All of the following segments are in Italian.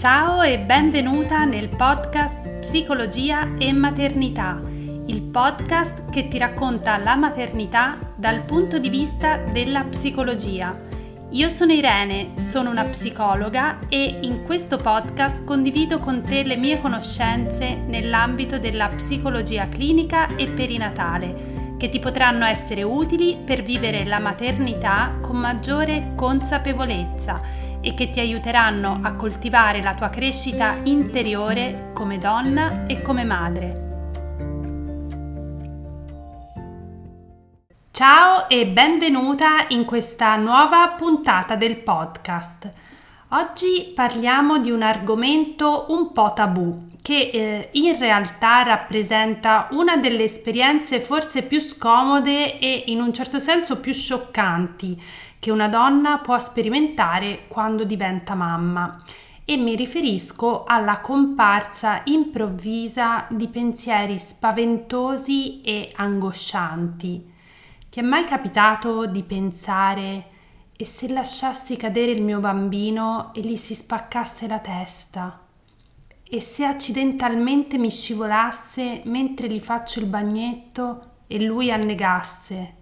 Ciao e benvenuta nel podcast Psicologia e Maternità, il podcast che ti racconta la maternità dal punto di vista della psicologia. Io sono Irene, sono una psicologa e in questo podcast condivido con te le mie conoscenze nell'ambito della psicologia clinica e perinatale, che ti potranno essere utili per vivere la maternità con maggiore consapevolezza e che ti aiuteranno a coltivare la tua crescita interiore come donna e come madre. Ciao e benvenuta in questa nuova puntata del podcast. Oggi parliamo di un argomento un po' tabù che eh, in realtà rappresenta una delle esperienze forse più scomode e in un certo senso più scioccanti che una donna può sperimentare quando diventa mamma e mi riferisco alla comparsa improvvisa di pensieri spaventosi e angoscianti. Ti è mai capitato di pensare e se lasciassi cadere il mio bambino e gli si spaccasse la testa? E se accidentalmente mi scivolasse mentre gli faccio il bagnetto e lui annegasse?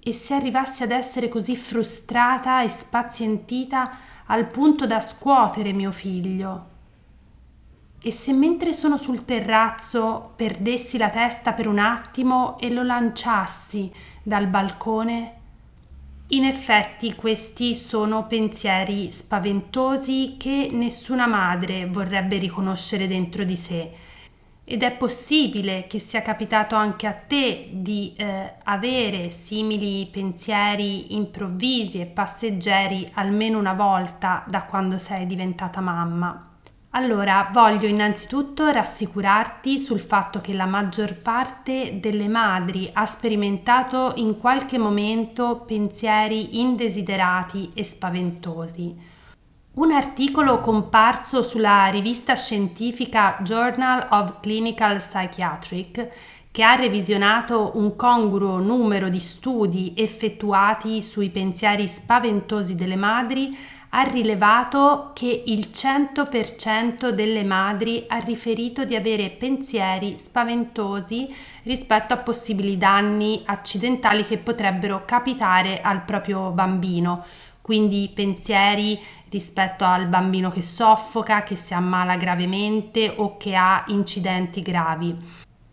E se arrivassi ad essere così frustrata e spazientita al punto da scuotere mio figlio? E se mentre sono sul terrazzo perdessi la testa per un attimo e lo lanciassi dal balcone? In effetti questi sono pensieri spaventosi che nessuna madre vorrebbe riconoscere dentro di sé ed è possibile che sia capitato anche a te di eh, avere simili pensieri improvvisi e passeggeri almeno una volta da quando sei diventata mamma. Allora, voglio innanzitutto rassicurarti sul fatto che la maggior parte delle madri ha sperimentato in qualche momento pensieri indesiderati e spaventosi un articolo comparso sulla rivista scientifica Journal of Clinical Psychiatric che ha revisionato un congruo numero di studi effettuati sui pensieri spaventosi delle madri ha rilevato che il 100% delle madri ha riferito di avere pensieri spaventosi rispetto a possibili danni accidentali che potrebbero capitare al proprio bambino, quindi pensieri rispetto al bambino che soffoca, che si ammala gravemente o che ha incidenti gravi.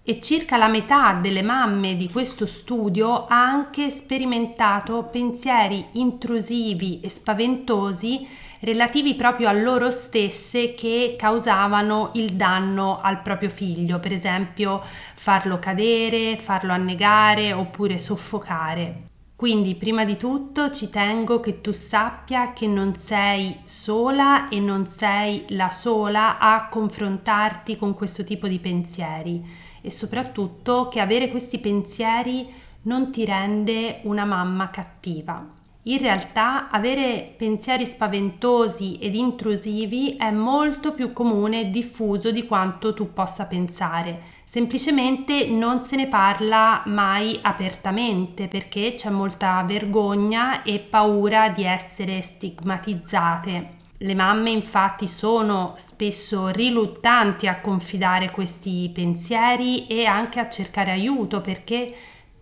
E circa la metà delle mamme di questo studio ha anche sperimentato pensieri intrusivi e spaventosi relativi proprio a loro stesse che causavano il danno al proprio figlio, per esempio farlo cadere, farlo annegare oppure soffocare. Quindi prima di tutto ci tengo che tu sappia che non sei sola e non sei la sola a confrontarti con questo tipo di pensieri e soprattutto che avere questi pensieri non ti rende una mamma cattiva. In realtà avere pensieri spaventosi ed intrusivi è molto più comune e diffuso di quanto tu possa pensare. Semplicemente non se ne parla mai apertamente perché c'è molta vergogna e paura di essere stigmatizzate. Le mamme infatti sono spesso riluttanti a confidare questi pensieri e anche a cercare aiuto perché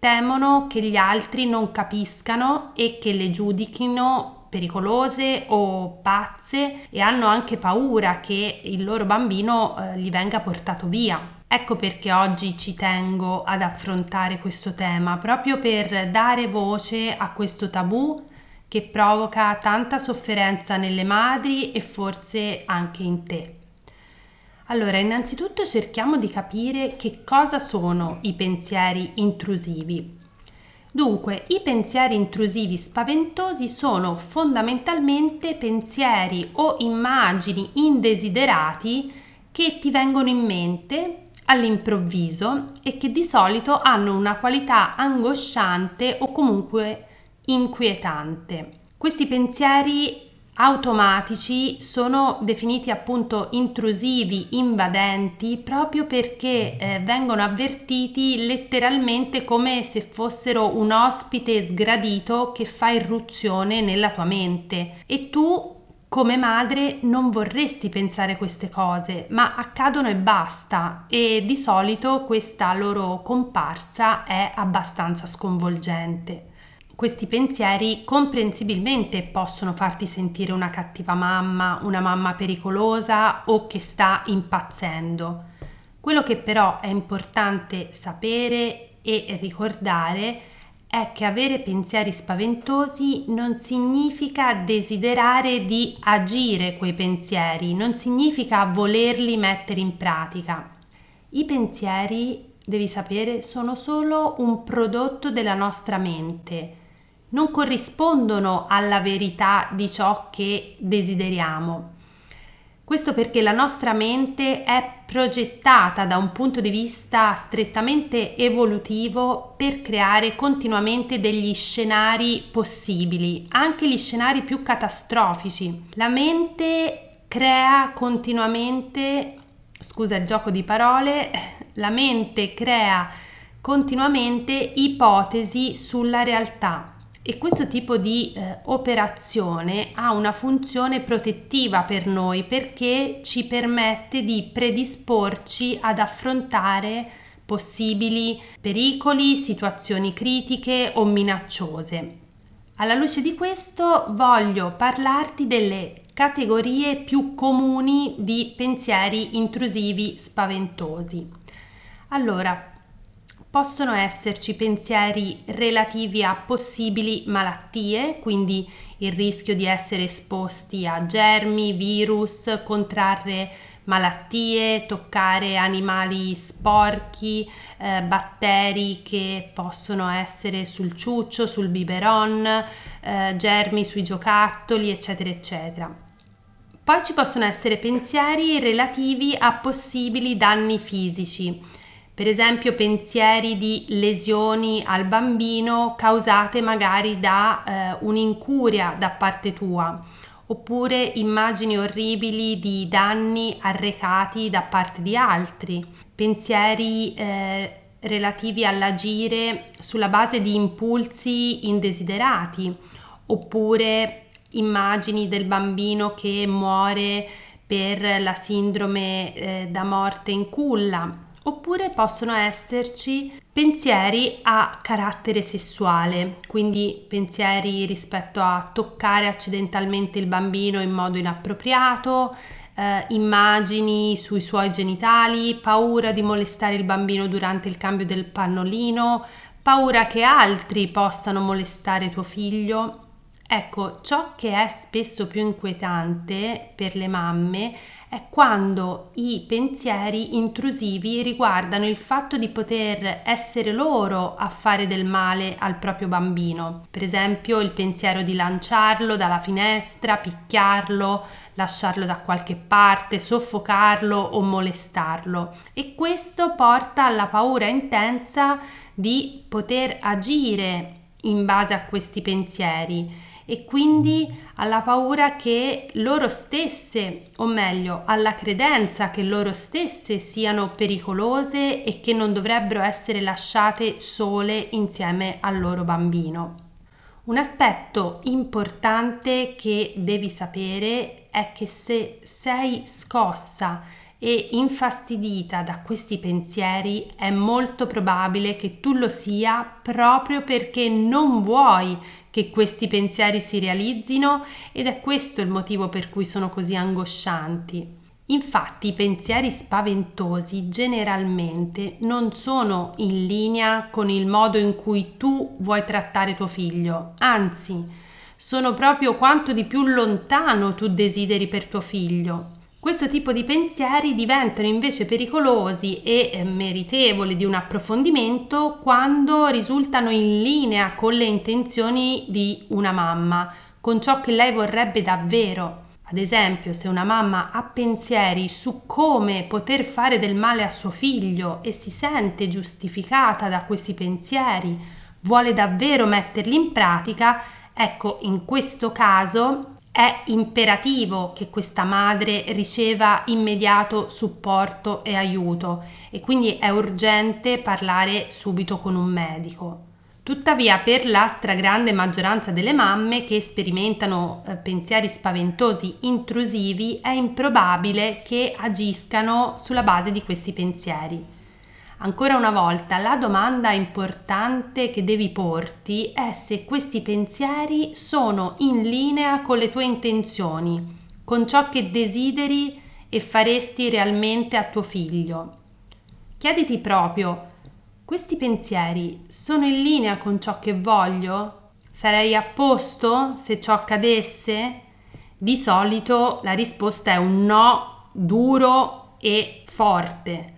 temono che gli altri non capiscano e che le giudichino pericolose o pazze e hanno anche paura che il loro bambino eh, gli venga portato via. Ecco perché oggi ci tengo ad affrontare questo tema, proprio per dare voce a questo tabù che provoca tanta sofferenza nelle madri e forse anche in te. Allora, innanzitutto cerchiamo di capire che cosa sono i pensieri intrusivi. Dunque, i pensieri intrusivi spaventosi sono fondamentalmente pensieri o immagini indesiderati che ti vengono in mente all'improvviso e che di solito hanno una qualità angosciante o comunque inquietante. Questi pensieri automatici sono definiti appunto intrusivi, invadenti, proprio perché eh, vengono avvertiti letteralmente come se fossero un ospite sgradito che fa irruzione nella tua mente e tu come madre non vorresti pensare queste cose, ma accadono e basta e di solito questa loro comparsa è abbastanza sconvolgente. Questi pensieri comprensibilmente possono farti sentire una cattiva mamma, una mamma pericolosa o che sta impazzendo. Quello che però è importante sapere e ricordare è che avere pensieri spaventosi non significa desiderare di agire quei pensieri, non significa volerli mettere in pratica. I pensieri, devi sapere, sono solo un prodotto della nostra mente, non corrispondono alla verità di ciò che desideriamo. Questo perché la nostra mente è progettata da un punto di vista strettamente evolutivo per creare continuamente degli scenari possibili, anche gli scenari più catastrofici. La mente crea continuamente, scusa il gioco di parole, la mente crea continuamente ipotesi sulla realtà e questo tipo di eh, operazione ha una funzione protettiva per noi perché ci permette di predisporci ad affrontare possibili pericoli, situazioni critiche o minacciose. Alla luce di questo voglio parlarti delle categorie più comuni di pensieri intrusivi spaventosi. Allora, possono esserci pensieri relativi a possibili malattie, quindi il rischio di essere esposti a germi, virus, contrarre malattie, toccare animali sporchi, eh, batteri che possono essere sul ciuccio, sul biberon, eh, germi sui giocattoli, eccetera, eccetera. Poi ci possono essere pensieri relativi a possibili danni fisici per esempio pensieri di lesioni al bambino causate magari da eh, un'incuria da parte tua, oppure immagini orribili di danni arrecati da parte di altri, pensieri eh, relativi all'agire sulla base di impulsi indesiderati, oppure immagini del bambino che muore per la sindrome eh, da morte in culla Oppure possono esserci pensieri a carattere sessuale, quindi pensieri rispetto a toccare accidentalmente il bambino in modo inappropriato, eh, immagini sui suoi genitali, paura di molestare il bambino durante il cambio del pannolino, paura che altri possano molestare tuo figlio. Ecco, ciò che è spesso più inquietante per le mamme è quando i pensieri intrusivi riguardano il fatto di poter essere loro a fare del male al proprio bambino. Per esempio il pensiero di lanciarlo dalla finestra, picchiarlo, lasciarlo da qualche parte, soffocarlo o molestarlo. E questo porta alla paura intensa di poter agire in base a questi pensieri e quindi alla paura che loro stesse, o meglio, alla credenza che loro stesse siano pericolose e che non dovrebbero essere lasciate sole insieme al loro bambino. Un aspetto importante che devi sapere è che se sei scossa e infastidita da questi pensieri, è molto probabile che tu lo sia proprio perché non vuoi che questi pensieri si realizzino ed è questo il motivo per cui sono così angoscianti. Infatti i pensieri spaventosi generalmente non sono in linea con il modo in cui tu vuoi trattare tuo figlio, anzi sono proprio quanto di più lontano tu desideri per tuo figlio. Questo tipo di pensieri diventano invece pericolosi e eh, meritevoli di un approfondimento quando risultano in linea con le intenzioni di una mamma, con ciò che lei vorrebbe davvero. Ad esempio, se una mamma ha pensieri su come poter fare del male a suo figlio e si sente giustificata da questi pensieri, vuole davvero metterli in pratica, ecco, in questo caso è imperativo che questa madre riceva immediato supporto e aiuto e quindi è urgente parlare subito con un medico. Tuttavia, per la stragrande maggioranza delle mamme che sperimentano eh, pensieri spaventosi intrusivi, è improbabile che agiscano sulla base di questi pensieri. Ancora una volta, la domanda importante che devi porti è se questi pensieri sono in linea con le tue intenzioni, con ciò che desideri e faresti realmente a tuo figlio. Chiediti proprio questi pensieri sono in linea con ciò che voglio? Sarei a posto se ciò accadesse? Di solito la risposta è un no duro e forte.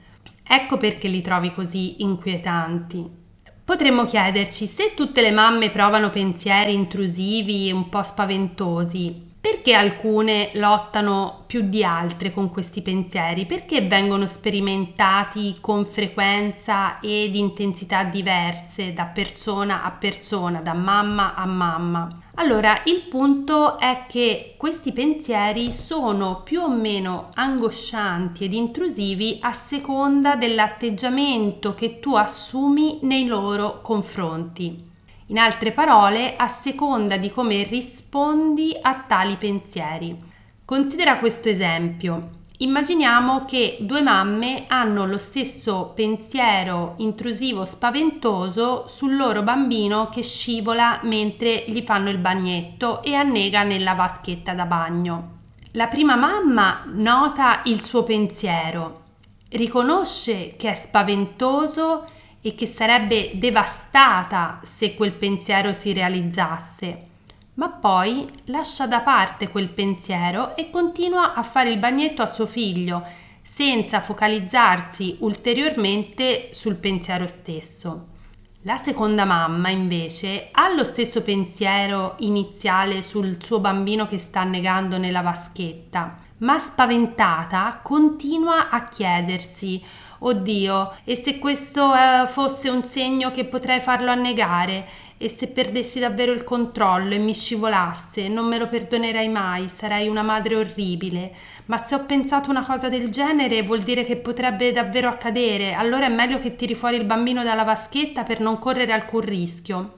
Ecco perché li trovi così inquietanti. Potremmo chiederci se tutte le mamme provano pensieri intrusivi e un po' spaventosi, perché alcune lottano più di altre con questi pensieri? Perché vengono sperimentati con frequenza ed intensità diverse da persona a persona, da mamma a mamma? Allora, il punto è che questi pensieri sono più o meno angoscianti ed intrusivi a seconda dell'atteggiamento che tu assumi nei loro confronti. In altre parole, a seconda di come rispondi a tali pensieri. Considera questo esempio. Immaginiamo che due mamme hanno lo stesso pensiero intrusivo spaventoso sul loro bambino che scivola mentre gli fanno il bagnetto e annega nella vaschetta da bagno. La prima mamma nota il suo pensiero, riconosce che è spaventoso e che sarebbe devastata se quel pensiero si realizzasse, ma poi lascia da parte quel pensiero e continua a fare il bagnetto a suo figlio, senza focalizzarsi ulteriormente sul pensiero stesso. La seconda mamma invece ha lo stesso pensiero iniziale sul suo bambino che sta annegando nella vaschetta, ma spaventata continua a chiedersi Oddio, e se questo eh, fosse un segno che potrei farlo annegare? E se perdessi davvero il controllo e mi scivolasse, non me lo perdonerei mai, sarei una madre orribile. Ma se ho pensato una cosa del genere vuol dire che potrebbe davvero accadere, allora è meglio che tiri fuori il bambino dalla vaschetta per non correre alcun rischio.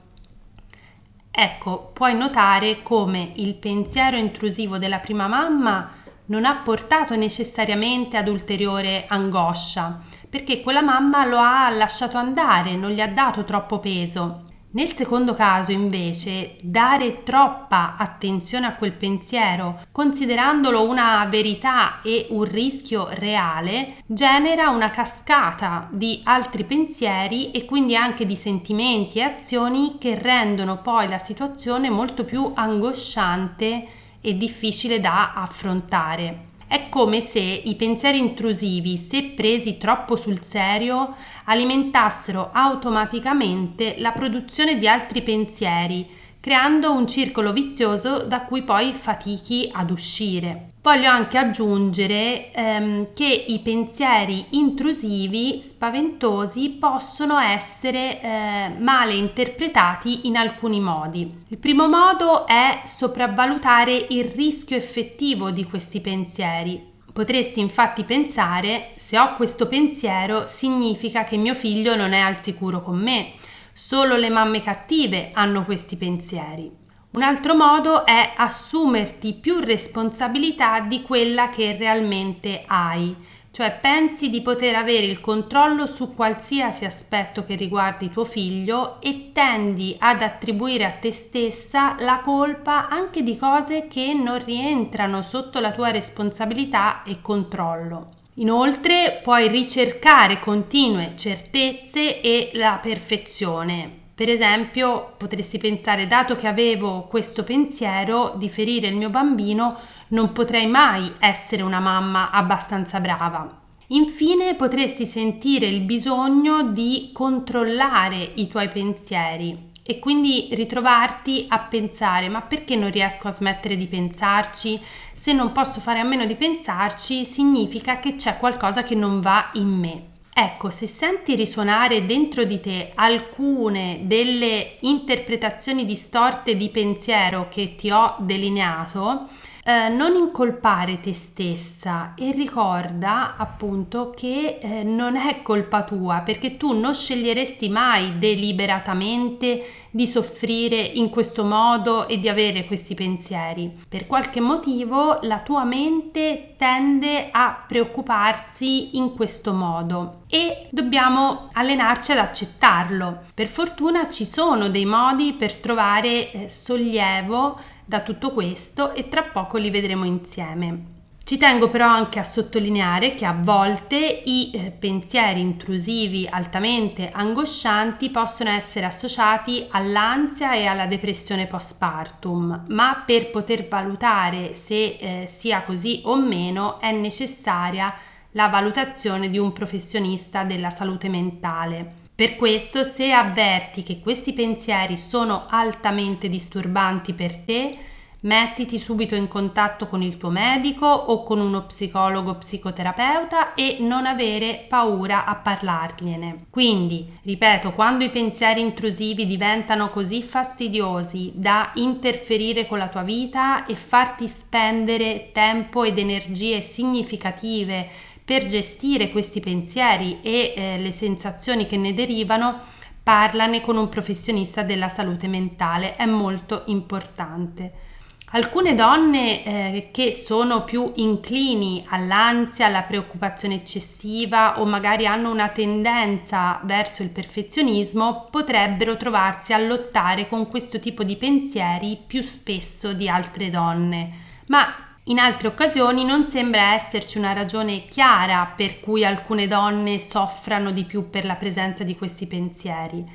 Ecco, puoi notare come il pensiero intrusivo della prima mamma non ha portato necessariamente ad ulteriore angoscia, perché quella mamma lo ha lasciato andare, non gli ha dato troppo peso. Nel secondo caso, invece, dare troppa attenzione a quel pensiero, considerandolo una verità e un rischio reale, genera una cascata di altri pensieri e quindi anche di sentimenti e azioni che rendono poi la situazione molto più angosciante e difficile da affrontare. È come se i pensieri intrusivi, se presi troppo sul serio, alimentassero automaticamente la produzione di altri pensieri, creando un circolo vizioso da cui poi fatichi ad uscire. Voglio anche aggiungere ehm, che i pensieri intrusivi, spaventosi, possono essere eh, male interpretati in alcuni modi. Il primo modo è sopravvalutare il rischio effettivo di questi pensieri. Potresti infatti pensare, se ho questo pensiero, significa che mio figlio non è al sicuro con me. Solo le mamme cattive hanno questi pensieri. Un altro modo è assumerti più responsabilità di quella che realmente hai, cioè pensi di poter avere il controllo su qualsiasi aspetto che riguardi tuo figlio e tendi ad attribuire a te stessa la colpa anche di cose che non rientrano sotto la tua responsabilità e controllo. Inoltre puoi ricercare continue certezze e la perfezione, per esempio, potresti pensare, dato che avevo questo pensiero di ferire il mio bambino, non potrei mai essere una mamma abbastanza brava. Infine, potresti sentire il bisogno di controllare i tuoi pensieri e quindi ritrovarti a pensare ma perché non riesco a smettere di pensarci? Se non posso fare a meno di pensarci significa che c'è qualcosa che non va in me. Ecco, se senti risuonare dentro di te alcune delle interpretazioni distorte di pensiero che ti ho delineato, eh, non incolpare te stessa e ricorda appunto che eh, non è colpa tua perché tu non sceglieresti mai deliberatamente di soffrire in questo modo e di avere questi pensieri. Per qualche motivo la tua mente tende a preoccuparsi in questo modo e dobbiamo allenarci ad accettarlo. Per fortuna ci sono dei modi per trovare eh, sollievo da tutto questo e tra poco li vedremo insieme. Ci tengo però anche a sottolineare che a volte i eh, pensieri intrusivi altamente angoscianti possono essere associati all'ansia e alla depressione postpartum, ma per poter valutare se eh, sia così o meno è necessaria la valutazione di un professionista della salute mentale. Per questo, se avverti che questi pensieri sono altamente disturbanti per te, mettiti subito in contatto con il tuo medico o con uno psicologo psicoterapeuta e non avere paura a parlargliene. Quindi, ripeto, quando i pensieri intrusivi diventano così fastidiosi da interferire con la tua vita e farti spendere tempo ed energie significative per gestire questi pensieri e eh, le sensazioni che ne derivano, parlane con un professionista della salute mentale, è molto importante. Alcune donne eh, che sono più inclini all'ansia, alla preoccupazione eccessiva o magari hanno una tendenza verso il perfezionismo potrebbero trovarsi a lottare con questo tipo di pensieri più spesso di altre donne. Ma in altre occasioni non sembra esserci una ragione chiara per cui alcune donne soffrano di più per la presenza di questi pensieri.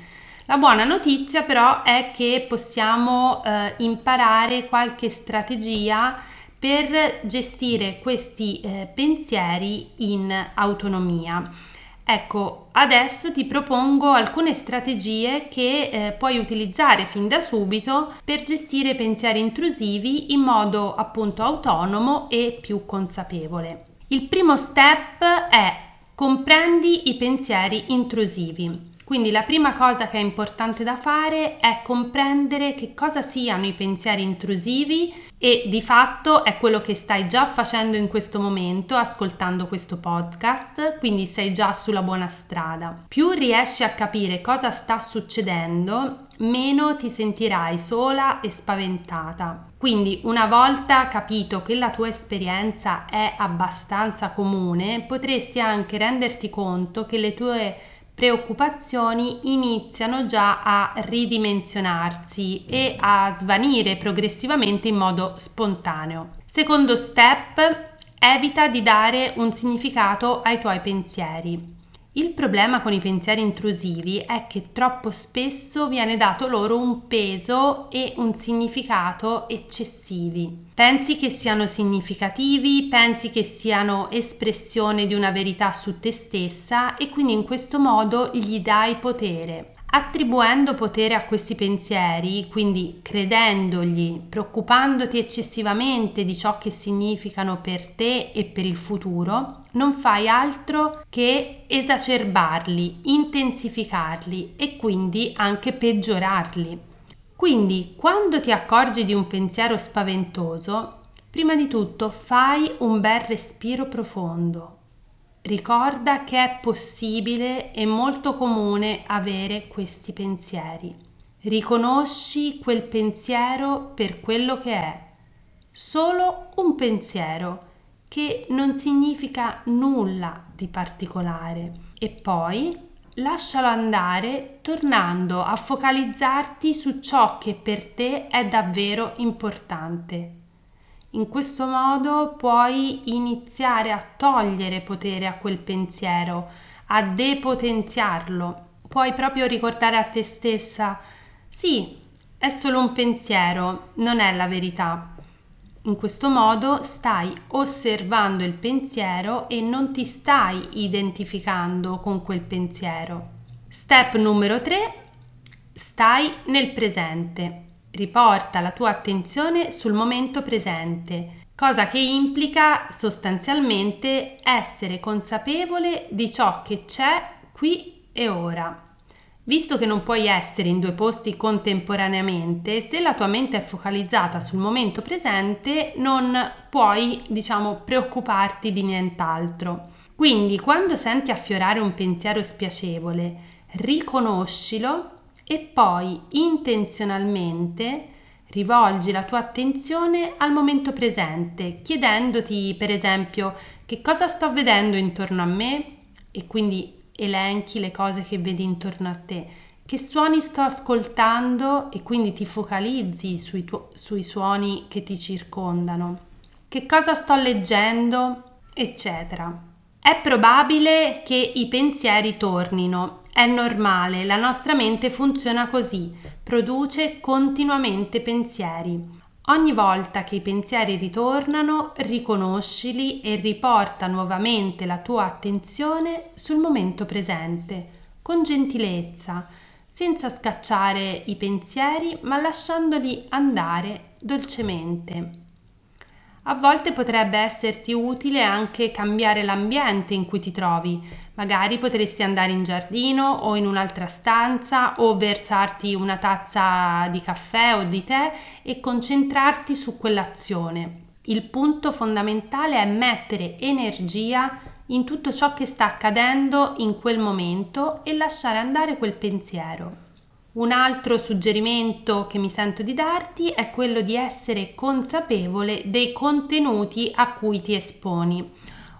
La buona notizia però è che possiamo eh, imparare qualche strategia per gestire questi eh, pensieri in autonomia. Ecco, adesso ti propongo alcune strategie che eh, puoi utilizzare fin da subito per gestire pensieri intrusivi in modo appunto autonomo e più consapevole. Il primo step è comprendi i pensieri intrusivi. Quindi la prima cosa che è importante da fare è comprendere che cosa siano i pensieri intrusivi e di fatto è quello che stai già facendo in questo momento ascoltando questo podcast, quindi sei già sulla buona strada. Più riesci a capire cosa sta succedendo, meno ti sentirai sola e spaventata. Quindi una volta capito che la tua esperienza è abbastanza comune, potresti anche renderti conto che le tue preoccupazioni iniziano già a ridimensionarsi e a svanire progressivamente in modo spontaneo. Secondo step, evita di dare un significato ai tuoi pensieri. Il problema con i pensieri intrusivi è che troppo spesso viene dato loro un peso e un significato eccessivi. Pensi che siano significativi, pensi che siano espressione di una verità su te stessa e quindi in questo modo gli dai potere. Attribuendo potere a questi pensieri, quindi credendogli, preoccupandoti eccessivamente di ciò che significano per te e per il futuro, non fai altro che esacerbarli, intensificarli e quindi anche peggiorarli. Quindi, quando ti accorgi di un pensiero spaventoso, prima di tutto fai un bel respiro profondo Ricorda che è possibile e molto comune avere questi pensieri. Riconosci quel pensiero per quello che è, solo un pensiero che non significa nulla di particolare e poi lascialo andare tornando a focalizzarti su ciò che per te è davvero importante. In questo modo puoi iniziare a togliere potere a quel pensiero, a depotenziarlo. Puoi proprio ricordare a te stessa, sì, è solo un pensiero, non è la verità. In questo modo stai osservando il pensiero e non ti stai identificando con quel pensiero. Step numero 3. Stai nel presente riporta la tua attenzione sul momento presente, cosa che implica sostanzialmente essere consapevole di ciò che c'è qui e ora. Visto che non puoi essere in due posti contemporaneamente, se la tua mente è focalizzata sul momento presente, non puoi, diciamo, preoccuparti di nient'altro. Quindi, quando senti affiorare un pensiero spiacevole, riconoscilo e poi intenzionalmente rivolgi la tua attenzione al momento presente, chiedendoti, per esempio, che cosa sto vedendo intorno a me e quindi elenchi le cose che vedi intorno a te, che suoni sto ascoltando e quindi ti focalizzi sui, tu- sui suoni che ti circondano, che cosa sto leggendo, eccetera. È probabile che i pensieri tornino, è normale, la nostra mente funziona così, produce continuamente pensieri. Ogni volta che i pensieri ritornano, riconoscili e riporta nuovamente la tua attenzione sul momento presente, con gentilezza, senza scacciare i pensieri, ma lasciandoli andare dolcemente. A volte potrebbe esserti utile anche cambiare l'ambiente in cui ti trovi. Magari potresti andare in giardino o in un'altra stanza o versarti una tazza di caffè o di tè e concentrarti su quell'azione. Il punto fondamentale è mettere energia in tutto ciò che sta accadendo in quel momento e lasciare andare quel pensiero. Un altro suggerimento che mi sento di darti è quello di essere consapevole dei contenuti a cui ti esponi.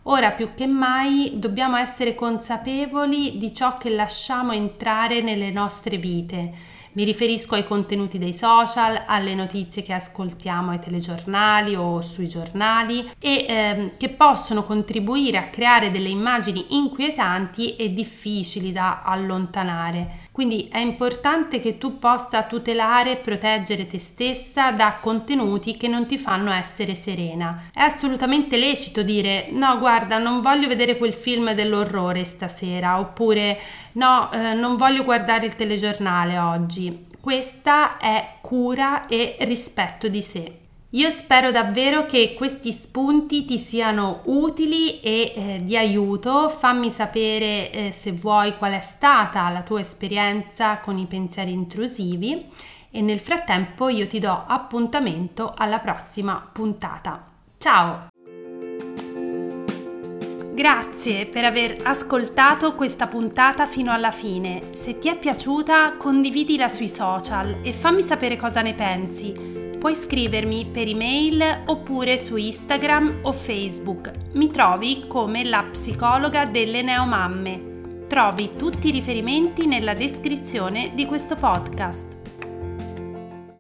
Ora più che mai dobbiamo essere consapevoli di ciò che lasciamo entrare nelle nostre vite mi riferisco ai contenuti dei social, alle notizie che ascoltiamo ai telegiornali o sui giornali e ehm, che possono contribuire a creare delle immagini inquietanti e difficili da allontanare. Quindi è importante che tu possa tutelare e proteggere te stessa da contenuti che non ti fanno essere serena. È assolutamente lecito dire no, guarda, non voglio vedere quel film dell'orrore stasera oppure no, eh, non voglio guardare il telegiornale oggi questa è cura e rispetto di sé. Io spero davvero che questi spunti ti siano utili e eh, di aiuto. Fammi sapere eh, se vuoi qual è stata la tua esperienza con i pensieri intrusivi e nel frattempo io ti do appuntamento alla prossima puntata. Ciao! Grazie per aver ascoltato questa puntata fino alla fine. Se ti è piaciuta, condividila sui social e fammi sapere cosa ne pensi. Puoi scrivermi per email oppure su Instagram o Facebook. Mi trovi come la psicologa delle neomamme. Trovi tutti i riferimenti nella descrizione di questo podcast.